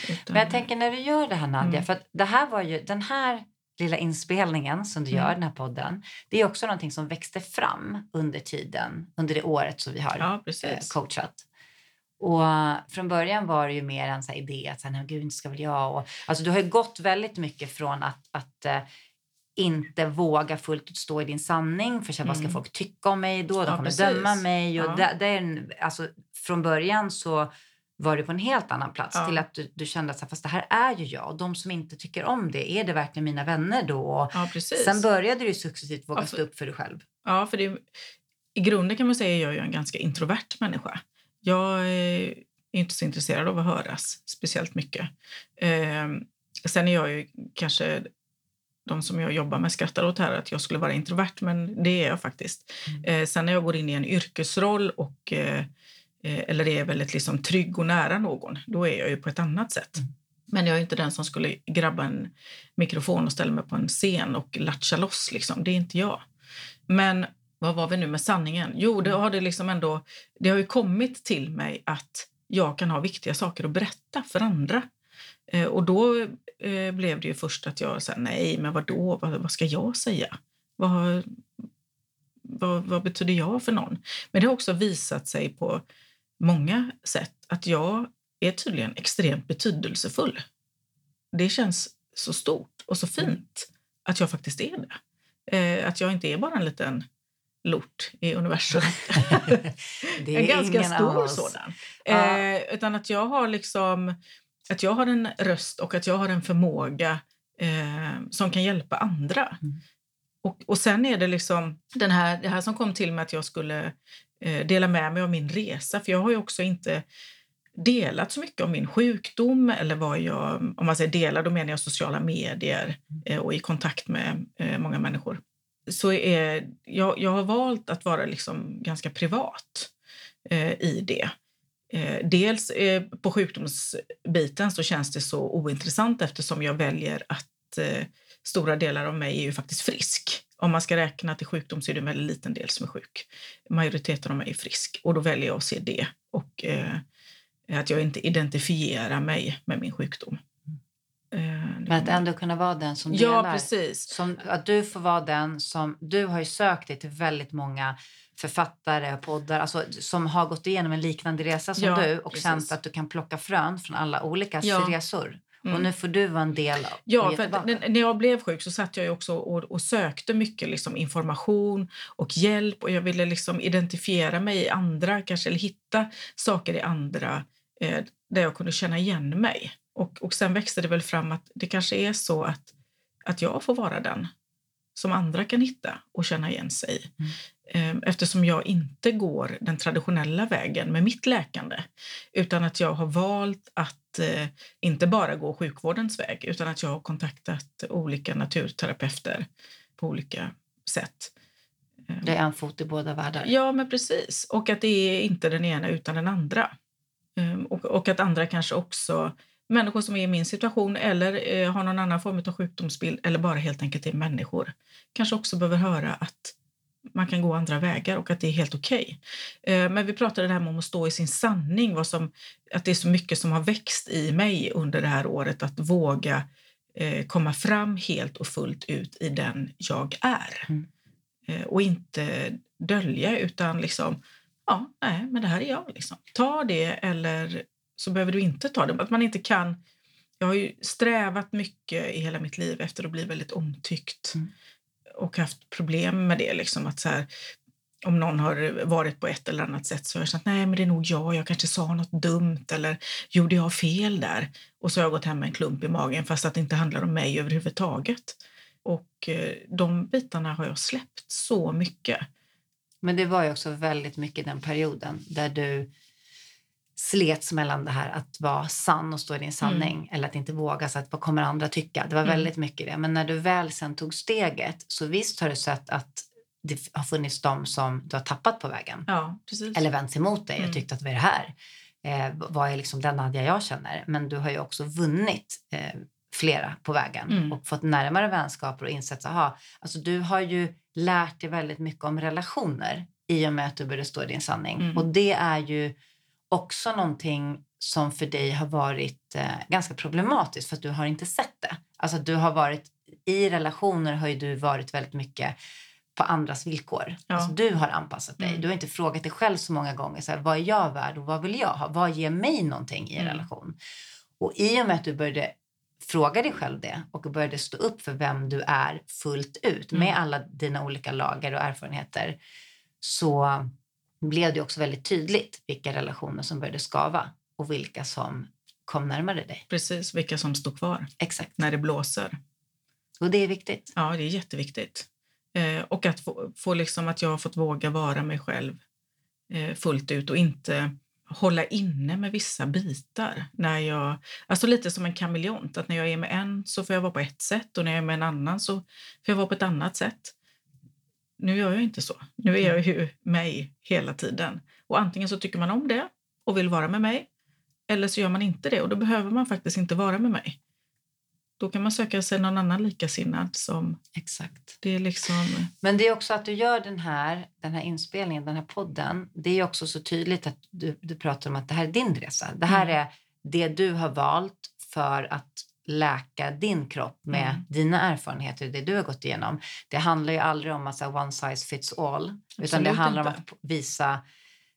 Utan... Men jag tänker när du gör det här Nadja, mm. för det här var ju den här lilla inspelningen som du gör, mm. den här podden, det är också någonting som växte fram under tiden, under det året som vi har ja, eh, coachat. Och från början var det ju mer en så idé att så här, gud, inte ska väl jag... Och, alltså, du har ju gått väldigt mycket från att, att uh, inte våga fullt ut stå i din sanning. För mm. vad ska mm. folk tycka om mig då? De ja, kommer precis. döma mig. Och ja. det, det är en, alltså, från början så var du på en helt annan plats ja. till att du, du, kände att fast det här är ju jag och de som inte tycker om det, är det verkligen mina vänner då? Ja, precis. Sen började du successivt våga ja, för, stå upp för dig själv. Ja, för det, i grunden kan man säga att jag är en ganska introvert människa. Jag är inte så intresserad av att höras speciellt mycket. Eh, sen är jag ju kanske de som jag jobbar med skrattar åt här att jag skulle vara introvert, men det är jag faktiskt. Mm. Eh, sen när jag går in i en yrkesroll och eh, Eh, eller är väldigt liksom trygg och nära någon, då är jag ju på ett annat sätt. Mm. Men jag är inte den som skulle grabba en mikrofon och ställa mig på en scen och latcha loss. Liksom. Det är inte jag. Men vad var vi nu med sanningen? Jo, det har, det liksom ändå, det har ju kommit till mig att jag kan ha viktiga saker att berätta för andra. Eh, och då eh, blev det ju först att jag sa nej, men vad, vad ska jag säga? Vad, vad, vad betyder jag för någon? Men det har också visat sig på många sätt att jag är tydligen extremt betydelsefull. Det känns så stort och så mm. fint att jag faktiskt är det. Eh, att jag inte är bara en liten lort i universum. det är en ganska stor sådan. Eh, utan att jag har liksom att jag har en röst och att jag har en förmåga eh, som kan hjälpa andra. Mm. Och, och sen är det liksom den här, det här som kom till mig att jag skulle dela med mig av min resa. För jag har ju också inte delat så mycket om min sjukdom eller vad jag, om man säger dela, då menar jag sociala medier eh, och i kontakt med eh, många människor. Så är, jag, jag har valt att vara liksom ganska privat i det. Dels på sjukdomsbiten så känns det så ointressant eftersom jag väljer att stora delar av mig är ju faktiskt frisk. Om man ska räkna till sjukdom så är det en väldigt liten del som är sjuk. Majoriteten av mig är frisk och då väljer jag att se det och eh, att jag inte identifierar mig med min sjukdom. Eh, Men att ändå kunna vara den som delar. Ja, precis. Som, att du får vara den som... Du har ju sökt dig till väldigt många författare och poddar alltså, som har gått igenom en liknande resa som ja, du och precis. känt att du kan plocka frön från alla olika ja. resor. Mm. Och nu får du vara en del av Ja, för när jag blev sjuk så satt jag också och, och sökte mycket liksom information och hjälp och jag ville liksom identifiera mig i andra, kanske eller hitta saker i andra eh, där jag kunde känna igen mig. Och, och sen växte det väl fram att det kanske är så att, att jag får vara den som andra kan hitta och känna igen sig i. Ehm, eftersom jag inte går den traditionella vägen med mitt läkande utan att jag har valt att eh, inte bara gå sjukvårdens väg utan att jag har kontaktat olika naturterapeuter på olika sätt. Ehm. Det är en fot i båda världar. Ja, men precis. Och att det är inte den ena utan den andra. Ehm, och, och att andra kanske också människor som är i min situation eller eh, har någon annan form av sjukdomsbild eller bara helt enkelt är människor kanske också behöver höra att man kan gå andra vägar och att det är helt okej. Okay. Eh, men vi pratade det här om att stå i sin sanning, vad som, att det är så mycket som har växt i mig under det här året att våga eh, komma fram helt och fullt ut i den jag är. Mm. Eh, och inte dölja utan liksom, ja, nej, men det här är jag. Liksom. Ta det eller så behöver du inte ta det. Att man inte kan... Jag har ju strävat mycket i hela mitt liv efter att bli väldigt omtyckt. Mm och haft problem med det. Liksom, att så här, om någon har varit på ett eller annat sätt så har jag känt nej men det är nog jag, jag kanske sa något dumt eller gjorde jag fel där? Och så har jag gått hem med en klump i magen fast att det inte handlar om mig överhuvudtaget. Och eh, de bitarna har jag släppt så mycket. Men det var ju också väldigt mycket den perioden där du slets mellan det här att vara sann och stå i din sanning mm. eller att inte våga, så att vad kommer andra tycka? Det var mm. väldigt mycket det. Men när du väl sen tog steget så visst har du sett att det har funnits de som du har tappat på vägen. Ja, eller vänt sig emot dig och mm. tyckt att vad är det här? Eh, vad är liksom den Nadja jag känner? Men du har ju också vunnit eh, flera på vägen mm. och fått närmare vänskaper och insett att alltså du har ju lärt dig väldigt mycket om relationer i och med att du började stå i din sanning. Mm. Och det är ju också någonting som för dig har varit eh, ganska problematiskt för att du har inte sett det. Alltså du har varit i relationer har ju du varit väldigt mycket på andras villkor. Ja. Alltså du har anpassat dig. Mm. Du har inte frågat dig själv så många gånger så här, vad är jag värd och vad vill jag ha? Vad ger mig någonting i en Mm. relation? Och i och med att du började fråga dig själv det och började stå upp för vem du är fullt ut Mm. med alla dina olika lager och erfarenheter så blev det också väldigt tydligt vilka relationer som började skava och vilka som kom närmare dig. Precis, vilka som står kvar Exakt. när det blåser. Och det är viktigt. Ja, det är jätteviktigt. Eh, och att få, få liksom att jag har fått våga vara mig själv eh, fullt ut och inte hålla inne med vissa bitar. När jag, alltså lite som en kameleont, att när jag är med en så får jag vara på ett sätt och när jag är med en annan så får jag vara på ett annat sätt. Nu gör jag inte så. Nu är jag ju mig hela tiden. Och antingen så tycker man om det och vill vara med mig eller så gör man inte det och då behöver man faktiskt inte vara med mig. Då kan man söka sig någon annan likasinnad som Exakt. det är liksom... Men det är också att du gör den här, den här inspelningen, den här podden. Det är också så tydligt att du, du pratar om att det här är din resa. Det här Mm. är det du har valt för att läka din kropp med Mm. dina erfarenheter, det du har gått igenom. Det handlar ju aldrig om att one size fits all. utan det Absolut handlar om inte. att visa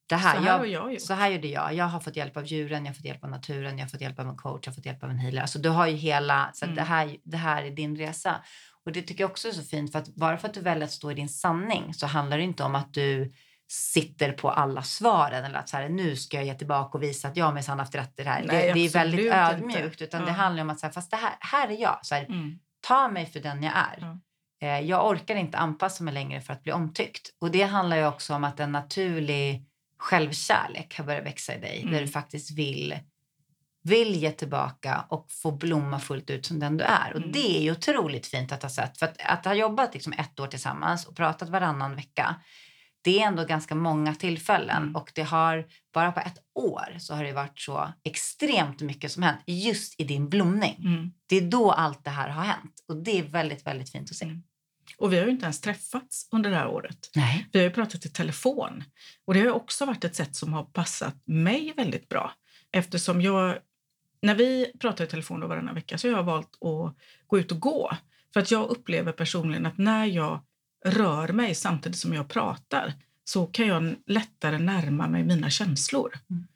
det här. Så här jag, jag så här gjorde jag. Jag har fått hjälp av djuren, jag har fått hjälp av naturen, jag har fått hjälp av en coach, jag har fått hjälp av en healer. Alltså du har ju hela, så Mm. det, här, det här är din resa. Och det tycker jag också är så fint för att bara för att du väljer att stå i din sanning så handlar det inte om att du sitter på alla svaren eller att så här, nu ska jag ge tillbaka och visa att jag minsann haft rätt i det här. Nej, det, det är väldigt ödmjukt utan det Ja. handlar om att så här, fast det här, här är jag. Så här, Mm. ta mig för den jag är. Ja. Eh, Jag orkar inte anpassa mig längre för att bli omtyckt. Och det handlar ju också om att en naturlig självkärlek har börjat växa i dig. Mm. Där du faktiskt vill, vill ge tillbaka och få blomma fullt ut som den du är. Och Mm. det är ju otroligt fint att ha sett. För att, att ha jobbat liksom ett år tillsammans och pratat varannan vecka. Det är ändå ganska många tillfällen Mm. och det har bara på ett år så har det varit så extremt mycket som hänt just i din blomning. Mm. Det är då allt det här har hänt och det är väldigt, väldigt fint att se. Mm. Och vi har ju inte ens träffats under det här året. Nej. Vi har ju pratat i telefon och det har också varit ett sätt som har passat mig väldigt bra eftersom jag när vi pratar i telefon då varannan vecka så har jag valt att gå ut och gå. För att jag upplever personligen att när jag rör mig samtidigt som jag pratar så kan jag lättare närma mig mina känslor. Mm.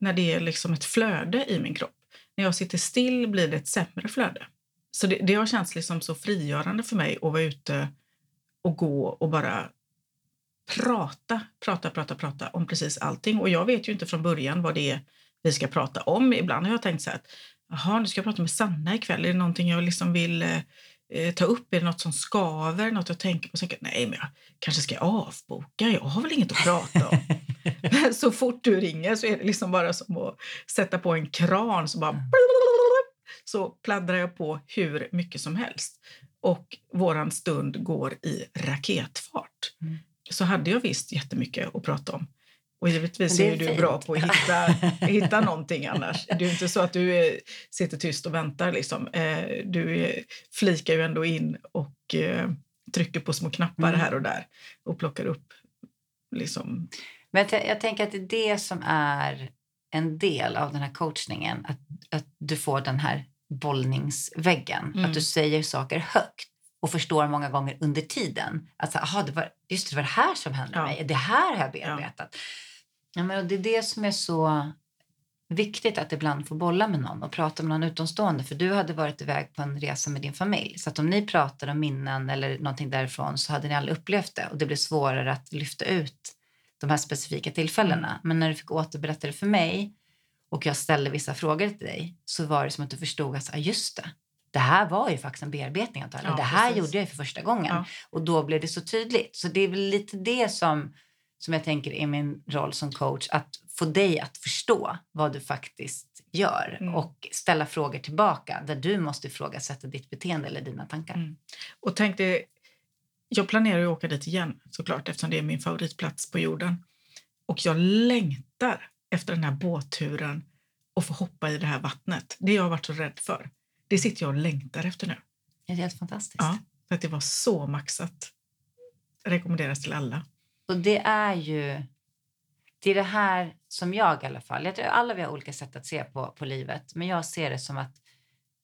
När det är liksom ett flöde i min kropp. När jag sitter still blir det ett sämre flöde. Så det, det har känts liksom så frigörande för mig att vara ute och gå och bara prata, prata, prata, prata om precis allting. Och jag vet ju inte från början vad det är vi ska prata om. Ibland har jag tänkt så här att jaha, nu ska jag prata med Sanna ikväll. Är det någonting jag liksom vill eh, ta upp? Är det något som skaver? Något jag tänker på? Så tänker nej, men jag kanske ska avboka. Jag har väl inget att prata om. så fort du ringer så är det liksom bara som att sätta på en kran så bara så pladdrar jag på hur mycket som helst. Och våran stund går i raketfart. Mm. Så hade jag visst jättemycket att prata om. Och givetvis Det är, är du fint. bra på att hitta, hitta någonting annars. Det är inte så att du eh, sitter tyst och väntar. Liksom. Eh, du eh, flikar ju ändå in och eh, trycker på små knappar Mm. här och där och plockar upp liksom, Men jag, jag tänker att det är det som är en del av den här coachningen. Att, att du får den här bollningsväggen. Mm. Att du säger saker högt och förstår många gånger under tiden. Att så, aha, det var, just det, det var det här som hände Ja. mig. Det här har jag bearbetat. Ja. Men, och det är det som är så viktigt att ibland få bolla med någon och prata med någon utomstående. För du hade varit iväg på en resa med din familj. Så att om ni pratar om minnen eller någonting därifrån så hade ni aldrig upplevt det. Och det blir svårare att lyfta ut de här specifika tillfällena. Men när du fick återberätta det för mig och jag ställde vissa frågor till dig så var det som att du förstod att ah, just det, det här var ju faktiskt en bearbetning antagligen. Ja, det här precis. gjorde jag för första gången. Ja. Och då blev det så tydligt. Så det är väl lite det som, som jag tänker är min roll som coach. Att få dig att förstå vad du faktiskt gör Mm. och ställa frågor tillbaka där du måste ifrågasätta ditt beteende eller dina tankar. Mm. Och tänk dig, jag planerar att åka dit igen såklart eftersom det är min favoritplats på jorden. Och jag längtar efter den här båtturen och få hoppa i det här vattnet. Det jag har varit så rädd för. Det sitter jag och längtar efter nu. Det är helt fantastiskt. Ja, för att det var så maxat. Rekommenderas till alla. Och det är ju det är det här som jag i alla fall, jag tror alla vi har olika sätt att se på, på livet, men jag ser det som att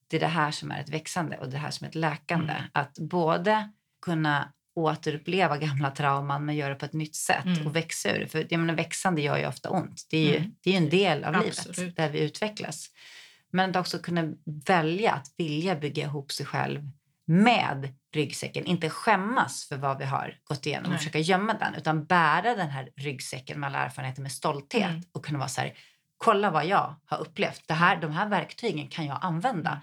det är det här som är ett växande och det här som är ett läkande. Mm. Att både kunna återuppleva gamla trauman men göra det på ett nytt sätt mm. och växa ur det. För jag menar, växande gör ju ofta ont. Det är ju, mm. det är en del av Absolut. livet där vi utvecklas. Men att också kunna välja att vilja bygga ihop sig själv med ryggsäcken. Inte skämmas för vad vi har gått igenom Nej. och försöka gömma den utan bära den här ryggsäcken med alla erfarenheter med stolthet mm. och kunna vara så här, kolla vad jag har upplevt. Det här, de här verktygen kan jag använda.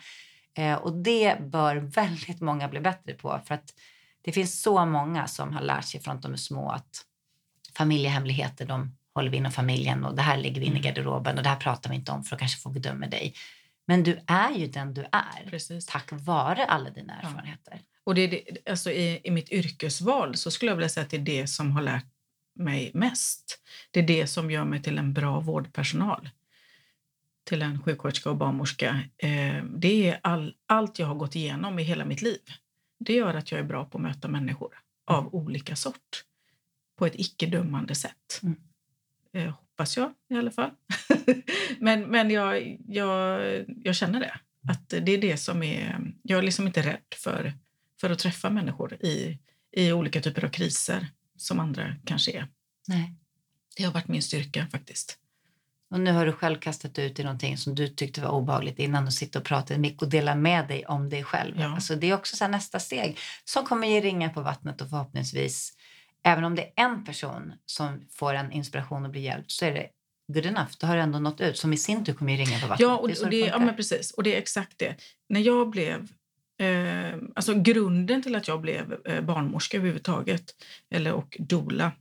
Eh, och det bör väldigt många bli bättre på för att det finns så många som har lärt sig från att de är små att familjehemligheter de håller vi inom familjen och det här lägger vi in i mm. garderoben och det här pratar vi inte om för att kanske folk dömer dig. Men du är ju den du är Precis. tack vare alla dina erfarenheter. Ja. Och det är det, alltså i, i mitt yrkesval så skulle jag vilja säga att det är det som har lärt mig mest. Det är det som gör mig till en bra vårdpersonal. Till en sjuksköterska och barnmorska. Eh, det är all, allt jag har gått igenom i hela mitt liv. Det gör att jag är bra på att möta människor av olika sort på ett icke-dömande sätt. Mm. Eh, hoppas jag i alla fall. men men jag, jag, jag känner det. Att det är det som är... Jag är liksom inte rädd för, för att träffa människor i, i olika typer av kriser som andra kanske är. Nej. Det har varit min styrka faktiskt. Och nu har du själv kastat ut i någonting som du tyckte var obehagligt innan och sitta och prata med och dela med dig om dig själv. Ja. Alltså det är också så nästa steg som kommer ge ringar på vattnet och förhoppningsvis även om det är en person som får en inspiration och blir hjälpt så är det good enough. Då har det ändå nått ut som i sin tur kommer ge ringar på vattnet. Ja, och, det, och det, ja men precis. Och det är exakt det. När jag blev Eh, alltså grunden till att jag blev eh, barnmorska överhuvudtaget, eller, och dola,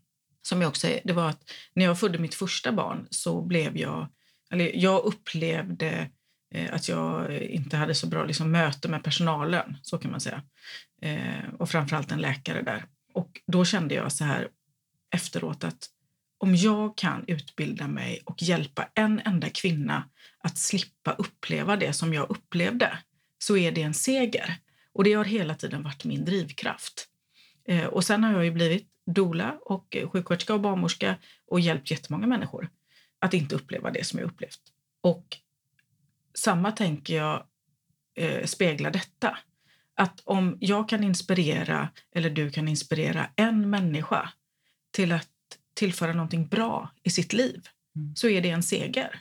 som jag också det var att när jag födde mitt första barn så blev jag, eller jag upplevde eh, att jag inte hade så bra liksom, möte med personalen, så kan man säga. Eh, och framförallt en läkare där. Och då kände jag så här efteråt att om jag kan utbilda mig och hjälpa en enda kvinna att slippa uppleva det som jag upplevde så är det en seger. Och det har hela tiden varit min drivkraft. Eh, och sen har jag ju blivit dola och sjuksköterska och barnmorska och hjälpt jättemånga människor att inte uppleva det som jag upplevt. Och samma tänker jag eh, speglar detta. Att om jag kan inspirera, eller du kan inspirera en människa till att tillföra någonting bra i sitt liv, mm. så är det en seger.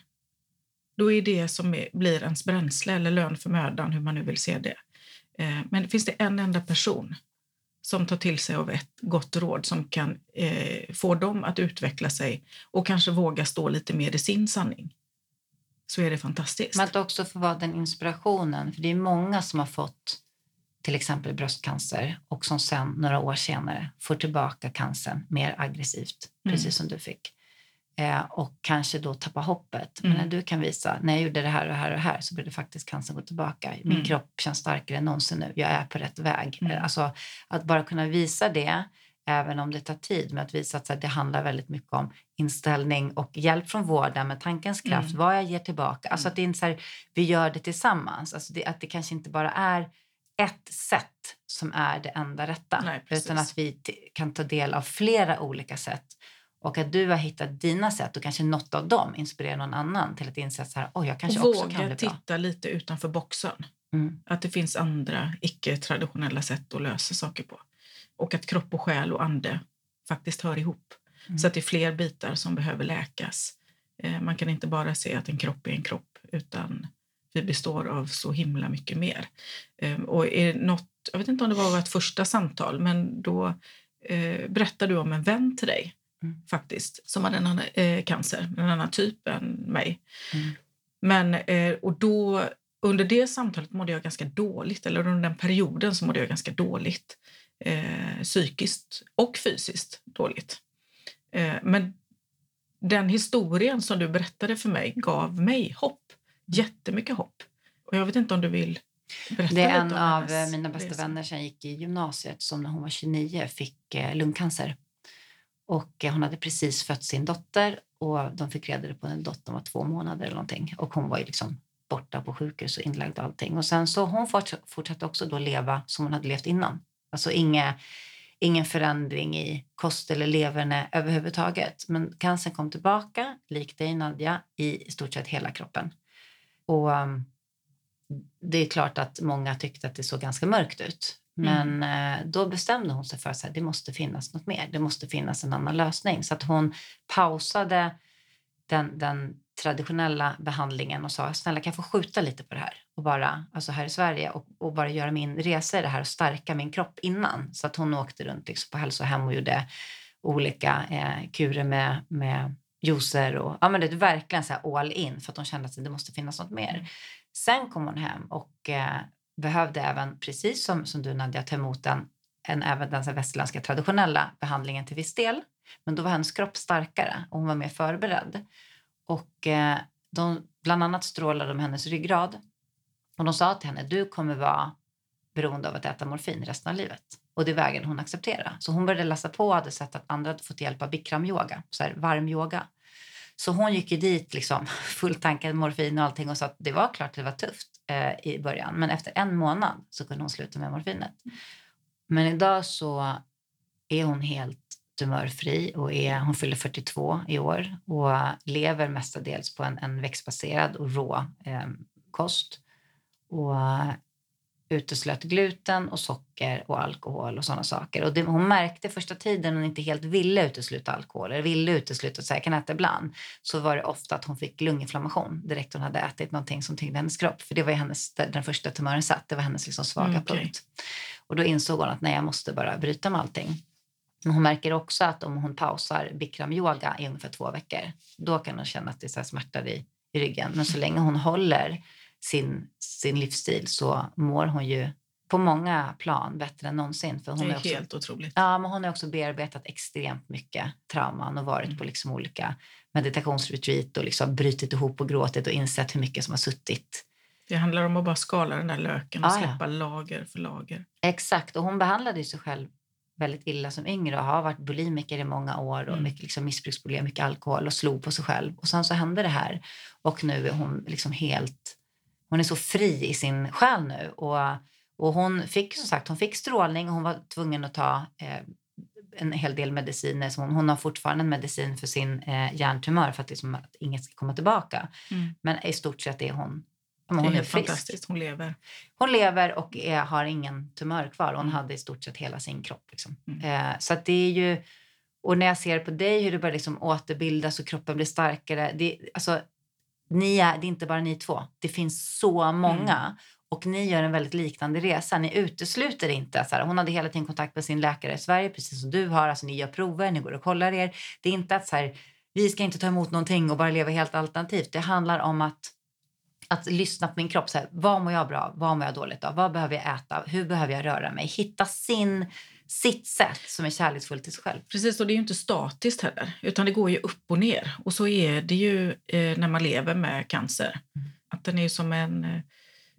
Då är det som är, blir ens bränsle eller lön för mödan, hur man nu vill se det. Eh, men finns det en enda person som tar till sig av ett gott råd som kan eh, få dem att utveckla sig och kanske våga stå lite mer i sin sanning så är det fantastiskt. Men att också få vara den inspirationen. För det är många som har fått till exempel bröstcancer och som sen några år senare får tillbaka cancern mer aggressivt, mm. precis som du fick. Eh, och kanske då tappa hoppet. Mm. Men när du kan visa, när jag gjorde det här och det här och det här så blev det faktiskt cancern gå tillbaka. Min mm. kropp känns starkare än någonsin nu. Jag är på rätt väg. Mm. Alltså, att bara kunna visa det, även om det tar tid, men att visa att här, det handlar väldigt mycket om inställning och hjälp från vården med tankens kraft, mm. vad jag ger tillbaka. Alltså att det inte så här, vi gör det tillsammans. Alltså det, att det kanske inte bara är ett sätt som är det enda rätta, Nej, utan att vi kan ta del av flera olika sätt och att du har hittat dina sätt och kanske något av dem inspirerar någon annan till att inse att oh, jag kanske och också kan bli bra. titta lite utanför boxen. Mm. Att det finns andra icke-traditionella sätt att lösa saker på. Och att kropp och själ och ande faktiskt hör ihop. Mm. Så att det är fler bitar som behöver läkas. Eh, man kan inte bara se att en kropp är en kropp utan vi består av så himla mycket mer. Eh, och är något, jag vet inte om det var vårt första samtal, men då eh, berättade du om en vän till dig mm. faktiskt, som hade en annan, eh, cancer, en annan typ än mig. Mm. Men, eh, och då, under det samtalet mådde jag ganska dåligt, eller under den perioden så mådde jag ganska dåligt. Eh, psykiskt och fysiskt dåligt. Eh, men den historien som du berättade för mig gav mig hopp. Jättemycket hopp. Och jag vet inte om du vill berätta Det är en av mina bästa resa. vänner som gick i gymnasiet som när hon var 29 fick eh, lungcancer. Och hon hade precis fött sin dotter och de fick reda på att dottern var två månader eller någonting. Och hon var ju liksom borta på sjukhus och inlagd och allting. Och sen så hon fortsatte också då leva som hon hade levt innan. Alltså inga, ingen förändring i kost eller leverne överhuvudtaget. Men cancern kom tillbaka, likt dig Nadja, i stort sett hela kroppen. Och um, det är klart att många tyckte att det såg ganska mörkt ut. Men mm. Eh, då bestämde hon sig för att det måste finnas något mer. Det måste finnas en annan lösning. Så att hon pausade den, den traditionella behandlingen och sa snälla kan jag få skjuta lite på det här och bara, alltså här i Sverige och, och bara göra min resa i det här och stärka min kropp innan. Så att hon åkte runt liksom på hälsohem och gjorde olika eh, kurer med, med juicer och ja, men det är verkligen så all in för att hon kände att det måste finnas något mer. Sen kom hon hem och eh, behövde även, precis som, som du Nadja, ta emot en, en, även den så västerländska traditionella behandlingen till viss del. Men då var hennes kropp starkare och hon var mer förberedd. Och eh, de, bland annat strålade de hennes ryggrad. Och de sa till henne, du kommer vara beroende av att äta morfin resten av livet. Och det vägen hon acceptera. Så hon började läsa på och hade sett att andra hade fått hjälp av bikramyoga, så här varm yoga. Så hon gick ju dit liksom fulltankad morfin och allting och sa att det var klart det var tufft eh, i början. Men efter en månad så kunde hon sluta med morfinet. Men idag så är hon helt tumörfri och är, hon fyller 42 i år och lever mestadels på en, en växtbaserad och rå eh, kost. Och uteslöt gluten och socker och alkohol och sådana saker. Och det, hon märkte första tiden hon inte helt ville utesluta alkohol eller ville utesluta så jag kan äta ibland så var det ofta att hon fick lunginflammation direkt hon hade ätit någonting som tyngde hennes kropp. För det var hennes, den första tumören satt, det var hennes liksom svaga mm, okay. punkt. Och då insåg hon att nej, jag måste bara bryta med allting. Men hon märker också att om hon pausar bikram-yoga i ungefär två veckor, då kan hon känna att det är så smärtar i, i ryggen. Men så länge hon håller sin, sin livsstil så mår hon ju på många plan bättre än någonsin. För hon det är, är också, helt otroligt. Ja, men hon har också bearbetat extremt mycket trauman och varit mm. på liksom olika meditationsretreat och liksom brutit ihop och gråtit och insett hur mycket som har suttit. Det handlar om att bara skala den där löken och ah, släppa ja. lager för lager. Exakt, och hon behandlade sig själv väldigt illa som yngre och har varit bulimiker i många år och mm. mycket liksom missbruksproblem, mycket alkohol och slog på sig själv. Och sen så hände det här och nu är hon liksom helt hon är så fri i sin själ nu. Och, och hon fick som sagt hon fick strålning och hon var tvungen att ta eh, en hel del mediciner. Så hon, hon har fortfarande en medicin för sin eh, hjärntumör för att, liksom, att inget ska komma tillbaka. Mm. Men i stort sett är hon hon är, är frisk. Hon lever. Hon lever och är, har ingen tumör kvar. Hon mm. hade i stort sett hela sin kropp. Liksom. Mm. Eh, så det är ju... Och när jag ser på dig hur du börjar liksom återbildas och kroppen blir starkare. Det, alltså, ni är, det är inte bara ni två. Det finns så många. Mm. Och ni gör en väldigt liknande resa. Ni utesluter inte. Så här, hon hade hela tiden kontakt med sin läkare i Sverige, precis som du har. Alltså, ni gör prover, ni går och kollar er. Det är inte att så här, vi ska inte ta emot någonting och bara leva helt alternativt. Det handlar om att, att lyssna på min kropp. Så här, vad mår jag bra? Vad mår jag dåligt av? Vad behöver jag äta? Hur behöver jag röra mig? Hitta sin sitt sätt som är kärleksfullt till sig själv. Precis, och det är ju inte statiskt heller, utan det går ju upp och ner. Och så är det ju eh, när man lever med cancer. Mm. Att den är som, en, eh,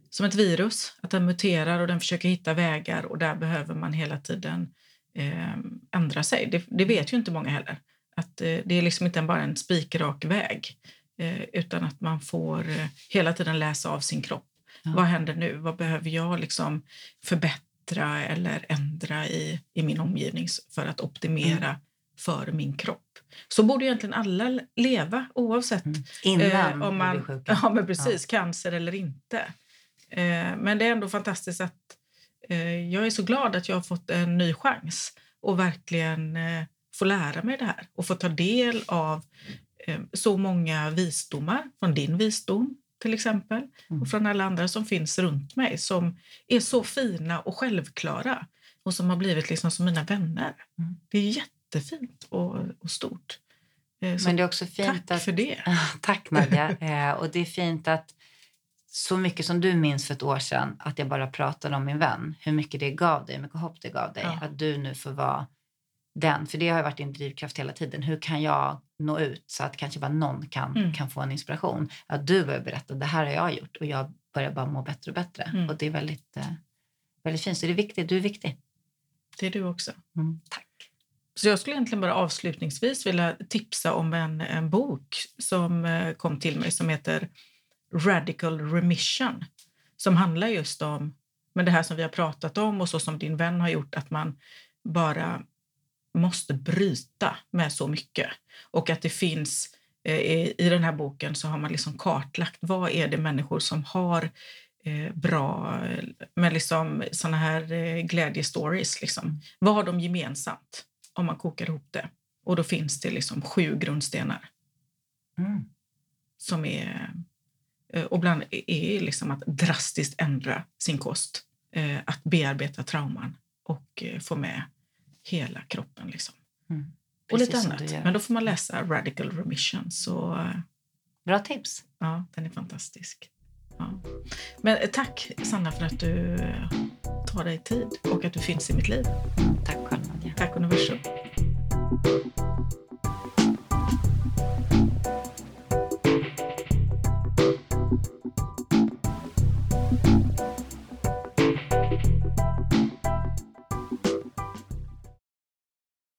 som ett virus, att den muterar och den försöker hitta vägar och där behöver man hela tiden eh, ändra sig. Det, det, vet ju inte många heller. Att eh, det är liksom inte bara en spikrak väg, eh, utan att man får eh, hela tiden läsa av sin kropp. Ja. Vad händer nu? Vad behöver jag liksom förbättra? Förbättra eller ändra i, i min omgivning för att optimera mm. för min kropp. Så borde egentligen alla leva oavsett mm. Innan eh, om man. Ja, men precis, ja. cancer eller inte. Eh, men det är ändå fantastiskt att eh, jag är så glad att jag har fått en ny chans och verkligen eh, få lära mig det här och få ta del av eh, så många visdomar från din visdom till exempel mm. och från alla andra som finns runt mig som är så fina och självklara och som har blivit liksom som mina vänner. Mm. Det är jättefint och, och stort. Eh, så Men det är också fint tack att, för det. tack Nadja. Eh, och det är fint att så mycket som du minns för ett år sedan att jag bara pratade om min vän, hur mycket det gav dig, hur mycket hopp det gav dig. Ja. Att du nu får vara den, för det har varit din drivkraft hela tiden. Hur kan jag nå ut så att kanske bara någon kan, mm. kan få en inspiration? Att du börjar berätta, det här har jag gjort och jag börjar bara må bättre och bättre. Mm. Och det är väldigt, eh, väldigt fint. Så det är viktigt, du är viktig. Det är du också. Mm, tack. Så jag skulle egentligen bara avslutningsvis vilja tipsa om en, en bok som eh, kom till mig som heter Radical Remission. Som handlar just om men det här som vi har pratat om och så som din vän har gjort, att man bara måste bryta med så mycket. Och att det finns, eh, i den här boken så har man liksom kartlagt vad är det människor som har eh, bra med liksom såna här eh, glädjestories. Liksom. Vad har de gemensamt om man kokar ihop det? Och då finns det liksom sju grundstenar. Mm. Som är... Och bland är liksom att drastiskt ändra sin kost. Att bearbeta trauman och få med hela kroppen. Liksom. Mm. Och lite annat. Men då får man läsa Radical Remission. Så, Bra tips. Ja, den är fantastisk. Ja. Men tack Sanna för att du tar dig tid och att du finns i mitt liv. Tack själv Tack universum.